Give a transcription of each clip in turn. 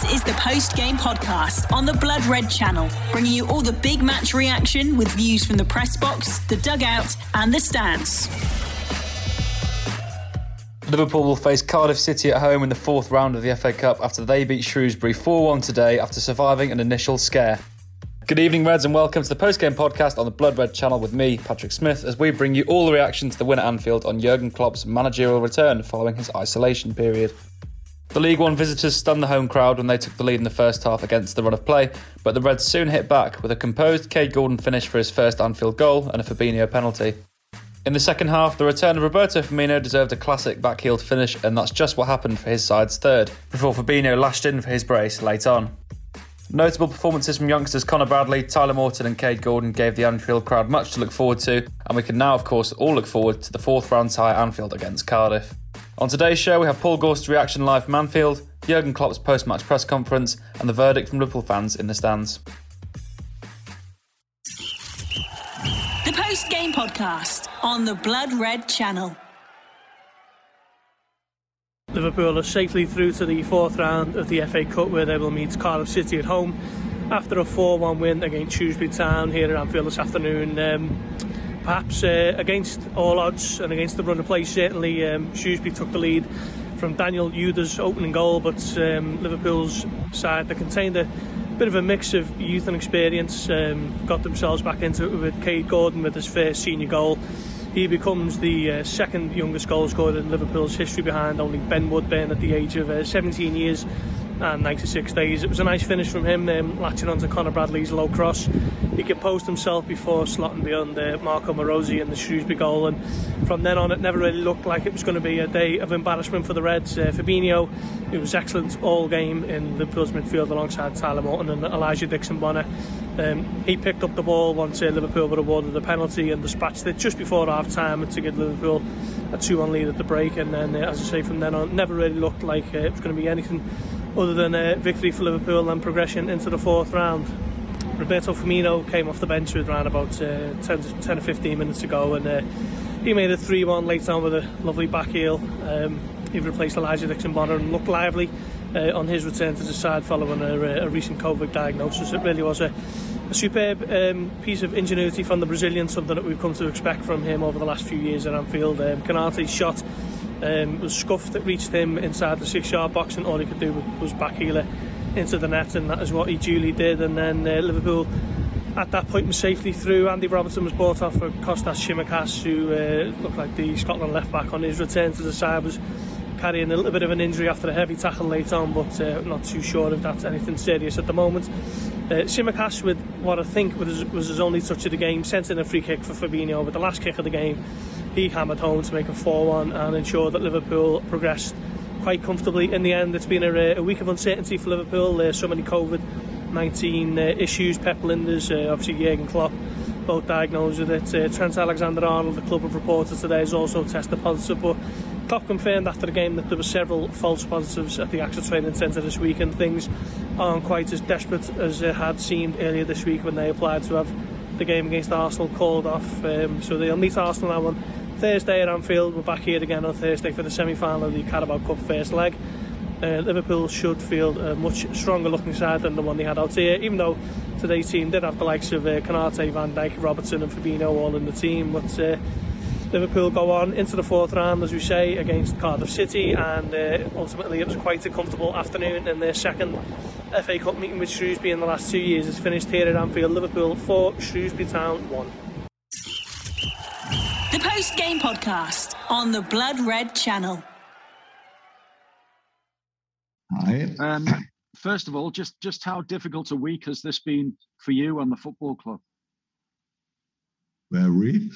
This is the post game podcast on the Blood Red channel, bringing you all the big match reaction with views from the press box, the dugout, and the stands. Liverpool will face Cardiff City at home in the fourth round of the FA Cup after they beat Shrewsbury 4 1 today after surviving an initial scare. Good evening, Reds, and welcome to the post game podcast on the Blood Red channel with me, Patrick Smith, as we bring you all the reaction to the win at Anfield on Jurgen Klopp's managerial return following his isolation period. The League One visitors stunned the home crowd when they took the lead in the first half against the run of play, but the Reds soon hit back with a composed Kaide Gordon finish for his first Anfield goal and a Fabinho penalty. In the second half, the return of Roberto Firmino deserved a classic backheeled finish, and that's just what happened for his side's third, before Fabinho lashed in for his brace late on. Notable performances from youngsters Connor Bradley, Tyler Morton, and Kaide Gordon gave the Anfield crowd much to look forward to, and we can now, of course, all look forward to the fourth round tie Anfield against Cardiff. On today's show, we have Paul Gorst's reaction live from Anfield, Jurgen Klopp's post match press conference, and the verdict from Liverpool fans in the stands. The post game podcast on the Blood Red channel. Liverpool are safely through to the fourth round of the FA Cup where they will meet Cardiff City at home after a 4-1 win against Shrewsbury Town here at Anfield this afternoon. Um, perhaps uh, against all odds and against the run of play, certainly um, Shrewsbury took the lead from Daniel Udoh's opening goal, but um, Liverpool's side that contained a bit of a mix of youth and experience um, got themselves back into it with Kaide Gordon with his first senior goal. He becomes the uh, second youngest goal scorer in Liverpool's history behind only Ben Woodburn at the age of uh, 17 years and 96 days. It was a nice finish from him, um, latching onto Connor Bradley's low cross. He composed himself before slotting beyond uh, Marko Marosi and the Shrewsbury goal, and from then on, it never really looked like it was going to be a day of embarrassment for the Reds. Uh, Fabinho, who was excellent all game in Liverpool's midfield alongside Tyler Morton and Elijah Dixon Bonner. Um, he picked up the ball once uh, Liverpool were awarded the penalty and dispatched it just before half time to give Liverpool a 2 1 lead at the break. And then, uh, as I say, from then on, never really looked like uh, it was going to be anything other than a victory for Liverpool and progression into the fourth round. Roberto Firmino came off the bench with around about uh, 10, to, 10 or 15 minutes ago and uh, he made a 3-1 late on with a lovely back heel. Um, he replaced Elijah Dixon Bonner and looked lively uh, on his return to the side following a, a recent COVID diagnosis. It really was a, a superb um, piece of ingenuity from the Brazilian, something that we've come to expect from him over the last few years at Anfield. Um, Konaté's shot um, was scuffed that reached him inside the six yard box and all he could do was back it into the net and that is what he duly did and then uh, Liverpool at that point was safely through. Andy Robertson was brought off for Kostas Tsimikas who uh, looked like the Scotland left back on his return to the side was carrying a little bit of an injury after a heavy tackle late on but uh, not too sure if that's anything serious at the moment. Uh, with what I think was, was his only touch of the game sent in a free kick for Fabinho but the last kick of the game he hammered home to make a 4-1 and ensure that Liverpool progressed quite comfortably. In the end, it's been a, a week of uncertainty for Liverpool. There's so many COVID-19 uh, issues. Pep Lijnders, uh, obviously Jurgen Klopp, both diagnosed with it. Uh, Trent Alexander-Arnold, the club of reporters today, has also tested positive. But Klopp confirmed after the game that there were several false positives at the actual training centre this week, and things aren't quite as desperate as it had seemed earlier this week when they applied to have the game against Arsenal called off. Um, so they'll meet Arsenal now on Thursday at Anfield. We're back here again on Thursday for the semi-final of the Carabao Cup first leg. Uh, Liverpool should field a much stronger looking side than the one they had out here, even though today's team did have the likes of uh, Konate, Van Dijk, Robertson and Fabinho all in the team. But uh, Liverpool go on into the fourth round, as we say, against Cardiff City, and uh, ultimately it was quite a comfortable afternoon in their second FA Cup meeting with Shrewsbury in the last two years. It's finished here at Anfield. Liverpool 4, Shrewsbury Town 1. The post game podcast on the Blood Red channel. Hi. Um, first of all, just just how difficult a week has this been for you and the football club? Very,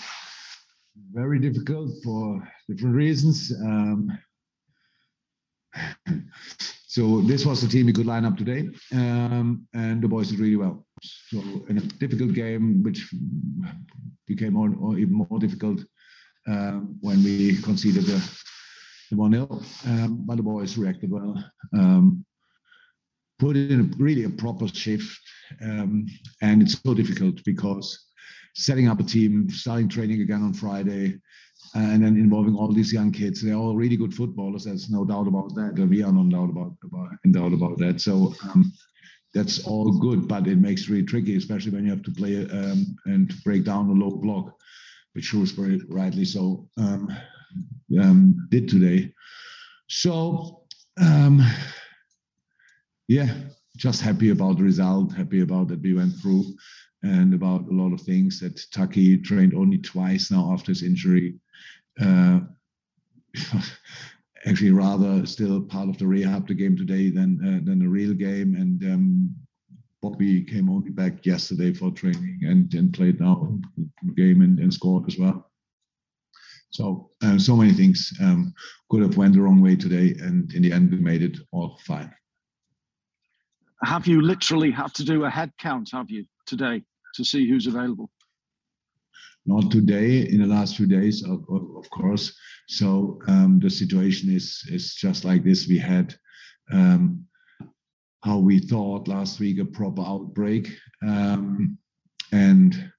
very difficult for different reasons. Um, so this was the team we could line up today, um, and the boys did really well. So in a difficult game, which became more, or even more difficult um, when we conceded the, the 1 0. Um, but the boys reacted well. Um, put in a, really a proper shift. Um, and it's so difficult because setting up a team, starting training again on Friday, and then involving all these young kids. They're all really good footballers. There's no doubt about that. We are no doubt about, about in doubt about that. So um, that's all good, but it makes it really tricky, especially when you have to play um, and break down a low block, which Shrewsbury rightly so um, um did today. So um, yeah, just happy about the result. Happy about that we went through and about a lot of things that Taki trained only twice now after his injury. Uh, actually, rather still part of the rehab the game today than uh, than a real game. And um, Bobby came only back yesterday for training and, and played now the game and, and scored as well. So uh, so many things um, could have went the wrong way today, and in the end we made it all fine. Have you literally had to do a head count? Have you today? to see who's available? Not today. In the last few days, of, of course. So um, the situation is is just like this. We had um, how we thought last week a proper outbreak, um, and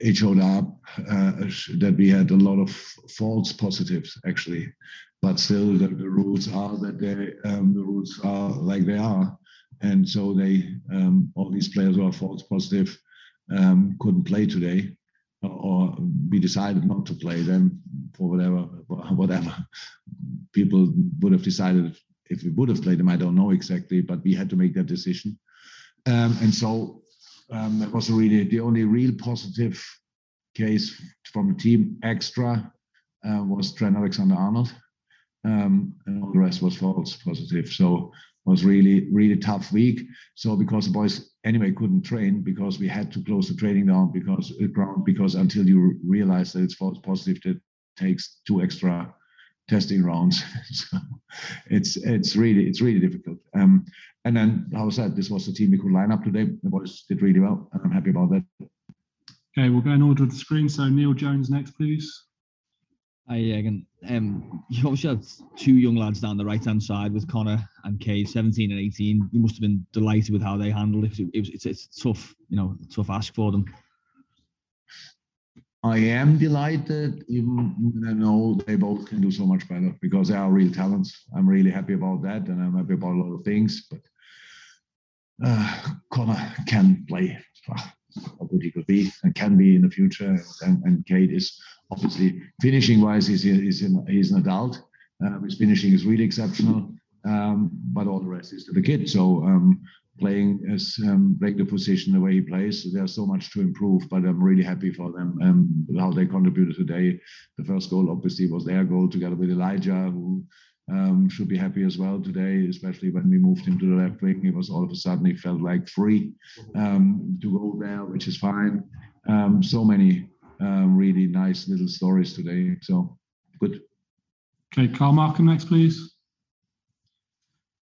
it showed up uh, that we had a lot of false positives actually, but still the, the rules are that they um, the rules are like they are. And so they um, all these players who are false positive um, couldn't play today, or we decided not to play them for whatever whatever. People would have decided if we would have played them. I don't know exactly, but we had to make that decision, um, and so um, that was really the only real positive case from the team. Extra uh, was Trent Alexander-Arnold. Um, and all the rest was false positive. So was really really tough week. So because the boys anyway couldn't train because we had to close the training down because uh, ground because until you realize that it's false positive, that takes two extra testing rounds. so it's it's really it's really difficult. Um, and then how I said, this was the team we could line up today. The boys did really well, and I'm happy about that. Okay, we'll go in order of the screen. So Neil Jones next, please. Hi, Jürgen. Um, you obviously had two young lads down the right hand side with Connor and Kay, 17 and 18. You must have been delighted with how they handled it. it was, it's, it's tough, you know, tough ask for them. I am delighted, even I know they both can do so much better because they are real talents. I'm really happy about that, and I'm happy about a lot of things. But uh, Connor can play. How good he could be and can be in the future, and, and Kaide is obviously finishing wise, he's, he's, in, he's an adult. Um, his finishing is really exceptional, um, but all the rest is to the kid. So um, playing as um, playing the position the way he plays, there's so much to improve. But I'm really happy for them um, how they contributed today. The first goal obviously was their goal together with Elijah, who um, should be happy as well today, especially when we moved him to the left wing. It was all of a sudden he felt like free um, to go there, which is fine. Um, so many um, really nice little stories today. So good. Okay, Carl Markham next, please.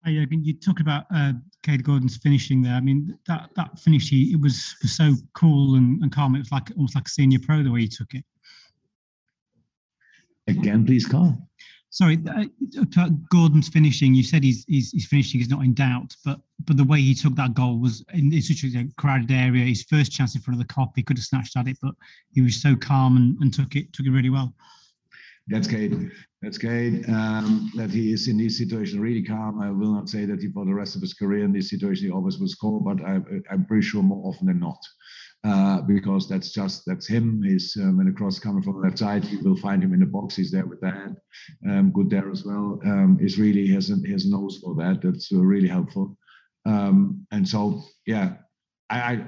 Hi, you talk about uh, Kaide Gordon's finishing there. I mean, that that finish, he, it was, was so cool and, and calm. It was like almost like a senior pro the way he took it. Again, please, Carl. Sorry, uh, Gordon's finishing. You said he's, he's he's finishing. He's not in doubt, but but the way he took that goal was in, in such a crowded area. His first chance in front of the Kop, he could have snatched at it, but he was so calm and, and took it took it really well. That's great. That's great Um, that he is in this situation really calm. I will not say that he for the rest of his career in this situation he always will score, but I, I'm pretty sure more often than not. Uh, because that's just that's him. He's um, when the cross coming from the left side, you will find him in the box. He's there with the hand, um, good there as well. Um, is really has a, has nose for that. That's uh, really helpful. Um, and so yeah, I, I,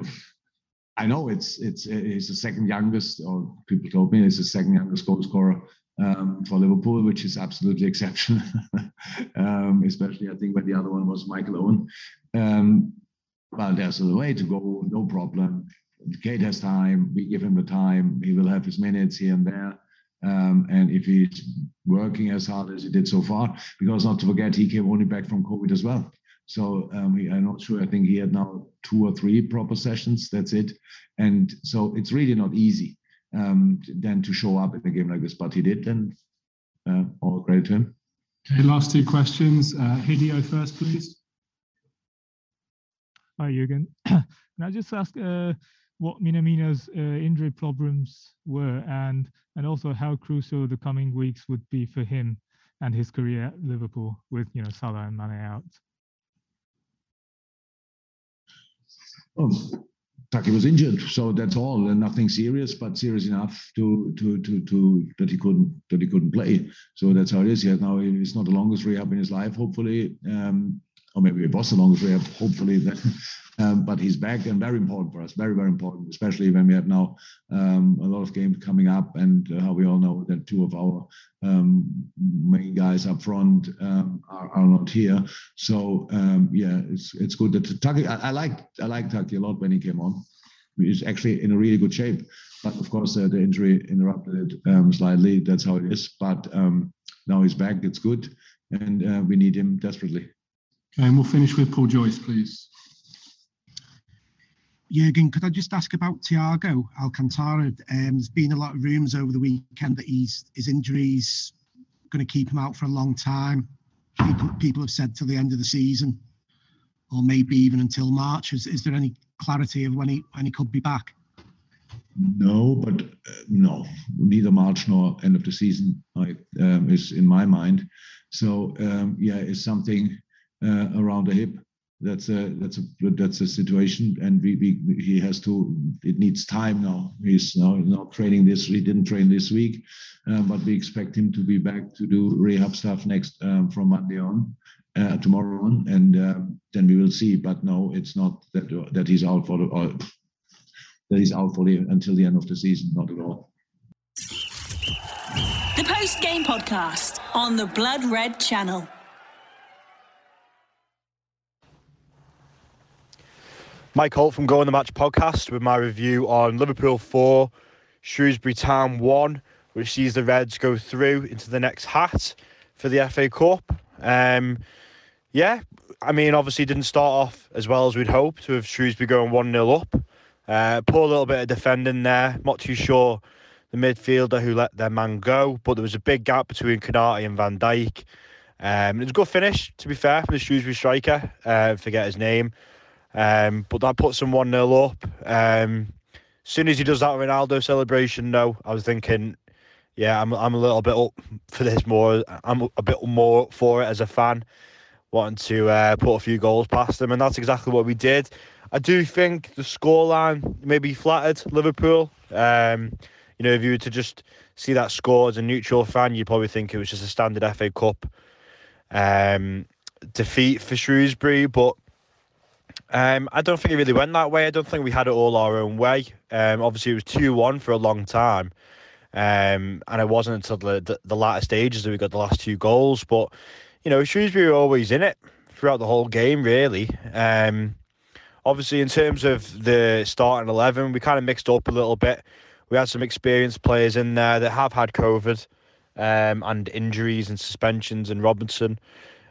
I know it's it's he's the second youngest, or people told me he's the second youngest goal scorer um, for Liverpool, which is absolutely exceptional. um, especially, I think when the other one was Michael Owen. Um, well, there's a way to go, no problem. Kate has time. We give him the time. He will have his minutes here and there. Um, and if he's working as hard as he did so far, because not to forget, he came only back from COVID as well. So um, I'm not sure. I think he had now two or three proper sessions. That's it. And so it's really not easy um, then to show up in a game like this, but he did. And uh, all credit to him. Okay, last two questions. Uh, Hideo first, please. Hi, Jürgen. Can I just ask? Uh, what Minamino's uh, injury problems were and and also how crucial the coming weeks would be for him and his career at Liverpool with you know Salah and Mane out. Oh, Taki was injured, so that's all, and nothing serious, but serious enough to to to to that he couldn't that he couldn't play. So that's how it is. Yeah, now it's not the longest rehab in his life. Hopefully, um, or maybe a it was the rehab. Hopefully, that, um, but he's back and very important for us. Very very important, especially when we have now um, a lot of games coming up, and uh, how we all know that two of our um, main guys up front um, are, are, not here. So um, yeah, it's it's good that Taki. I, I like I like Taki a lot when he came on. He's actually in a really good shape, but of course uh, the injury interrupted it um, slightly. That's how it is. But now he's back. It's good, and uh, we need him desperately. Okay, and we'll finish with Paul Joyce, please. Jurgen, could I just ask about Thiago Alcantara? Um, there's been a lot of rumours over the weekend that he's his injuries going to keep him out for a long time. People, people have said till the end of the season, or maybe even until March. Is, is there any clarity of when he when he could be back? No, but uh, no, neither March nor end of the season I, um, is in my mind. So um, yeah, it's something around the hip. That's a that's a that's a situation, and we, we he has to. It needs time now. He's now not training this. He didn't train this week, um, but we expect him to be back to do rehab stuff next um, from Monday on, uh, tomorrow on, and um, then we will see. But no, it's not that that he's out for the uh, that he's out for the until the end of the season. Not at all. The post game podcast on the Blood Red Channel. Mike Holt from Go on the Match podcast with my review on Liverpool 4, Shrewsbury Town 1, which sees the Reds go through into the next hat for the FA Cup. Um, yeah, I mean, obviously didn't start off as well as we'd hoped with Shrewsbury going 1 0 up. Uh, poor little bit of defending there. Not too sure the midfielder who let their man go, but there was a big gap between Konate and Van Dijk. Um, it was a good finish, to be fair, for the Shrewsbury striker. Uh, forget his name. Um, but that puts them 1 0 up. Um, as soon as he does that Ronaldo celebration, no, I was thinking, yeah, I'm, I'm a little bit up for this more. I'm a bit more for it as a fan, wanting to uh, put a few goals past them. And that's exactly what we did. I do think the scoreline maybe flattered Liverpool. Um, you know, if you were to just see that score as a neutral fan, you'd probably think it was just a standard FA Cup um, defeat for Shrewsbury. But um, I don't think it really went that way. I don't think we had it all our own way. Um, obviously, it was 2 1 for a long time. Um, and it wasn't until the, the, the, latter stages that we got the last two goals. But, you know, Shrewsbury were always in it throughout the whole game, really. Um, obviously, in terms of the starting 11, we kind of mixed up a little bit. We had some experienced players in there that have had COVID um, and injuries and suspensions, and Robertson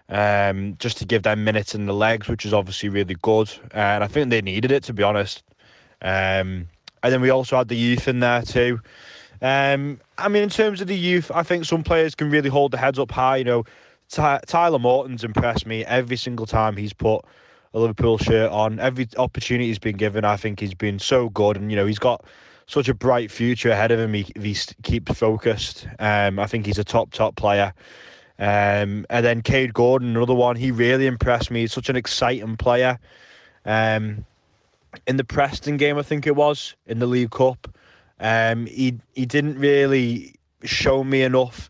um, just to give them minutes in the legs, which is obviously really good. Uh, and I think they needed it, to be honest. Um, and then we also had the youth in there too. Um, I mean, in terms of the youth, I think some players can really hold their heads up high. You know, Ty- Tyler Morton's impressed me every single time he's put a Liverpool shirt on. Every opportunity he's been given, I think he's been so good. And, you know, he's got such a bright future ahead of him if he keeps focused. Um, I think he's a top, top player. Um, and then Kaide Gordon, another one, he really impressed me. He's such an exciting player. Um, in the Preston game, I think it was in the League Cup, um, he he didn't really show me enough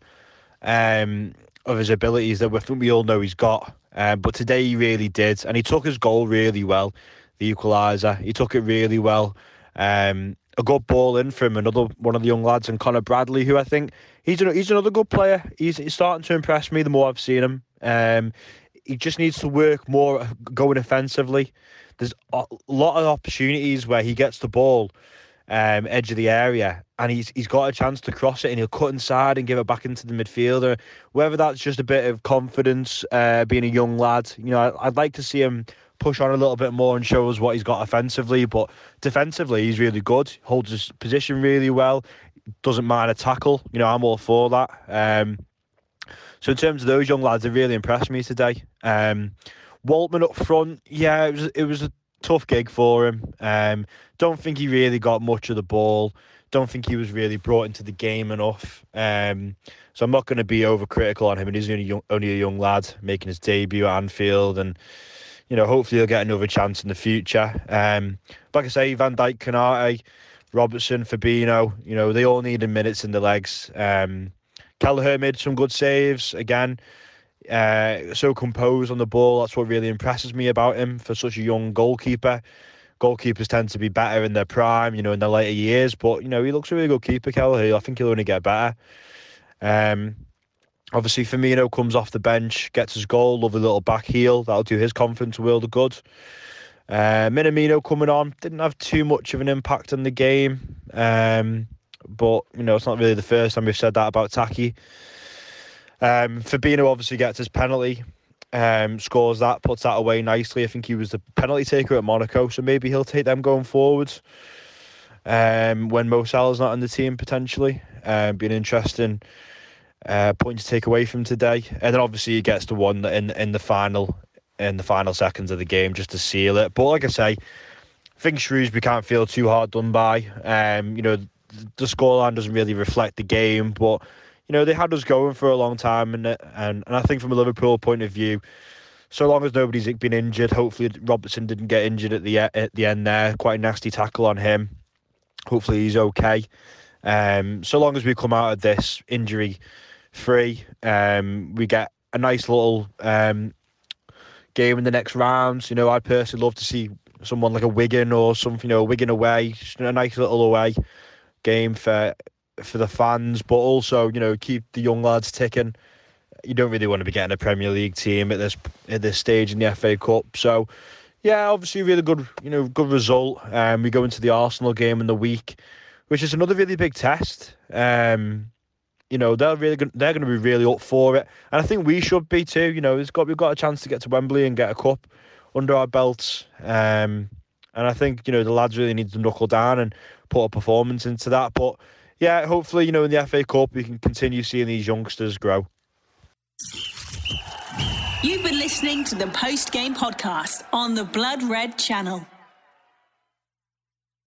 um, of his abilities that we we all know he's got. Um, but today he really did, and he took his goal really well, the equaliser. He took it really well. Um, a good ball in from another one of the young lads, and Connor Bradley, who I think he's an, he's another good player. He's, he's starting to impress me the more I've seen him. Um, he just needs to work more going offensively. There's a lot of opportunities where he gets the ball um, edge of the area and he's he's got a chance to cross it and he'll cut inside and give it back into the midfielder. Whether that's just a bit of confidence, uh, being a young lad, you know, I, I'd like to see him push on a little bit more and show us what he's got offensively. But defensively, he's really good. Holds his position really well. Doesn't mind a tackle. You know, I'm all for that. Um, so in terms of those young lads, they really impressed me today. Um, Woltman up front, yeah, it was it was a tough gig for him. Um, don't think he really got much of the ball. Don't think he was really brought into the game enough. Um, so I'm not going to be overcritical on him. And he's only, young, only a young lad making his debut at Anfield, and you know hopefully he'll get another chance in the future. Um, like I say, Van Dijk, Konaté, Robertson, Fabinho, you know they all needed minutes in the legs. Um, Kelleher made some good saves again. Uh, so composed on the ball. That's what really impresses me about him for such a young goalkeeper. Goalkeepers tend to be better in their prime, you know, in their later years. But you know, he looks a really good keeper, Kelleher. I think he'll only get better. Um, obviously, Firmino comes off the bench, gets his goal, lovely little back heel. That'll do his confidence a world of good. Uh, Minamino coming on didn't have too much of an impact on the game, um, but you know it's not really the first time we've said that about Taki. Um, Fabinho obviously gets his penalty, um, scores that, puts that away nicely. I think he was the penalty taker at Monaco, so maybe he'll take them going forwards. Um, when Mo Salah's not in the team potentially, um, be an interesting uh, point to take away from today. And then obviously he gets the one in in the final in the final seconds of the game just to seal it. But like I say, I think Shrewsbury can't feel too hard done by. Um, you know, the scoreline doesn't really reflect the game, but you know, they had us going for a long time, and and and I think from a Liverpool point of view, so long as nobody's been injured, hopefully Robertson didn't get injured at the at the end there. Quite a nasty tackle on him. Hopefully he's okay. Um, so long as we come out of this injury free, um, we get a nice little um, game in the next rounds. You know, I'd personally love to see someone like a Wigan or something, you know, Wigan away, a nice little away game for for the fans, but also you know keep the young lads ticking. You don't really want to be getting a Premier League team at this at this stage in the FA Cup. So yeah, obviously really good you know good result. Um, we go into the Arsenal game in the week, which is another really big test. Um, you know they're really they're going to be really up for it, and I think we should be too. You know, it's got we've got a chance to get to Wembley and get a cup under our belts. Um, and I think you know the lads really need to knuckle down and put a performance into that. But yeah, hopefully, you know, in the FA Cup, we can continue seeing these youngsters grow. You've been listening to the post game podcast on the Blood Red channel.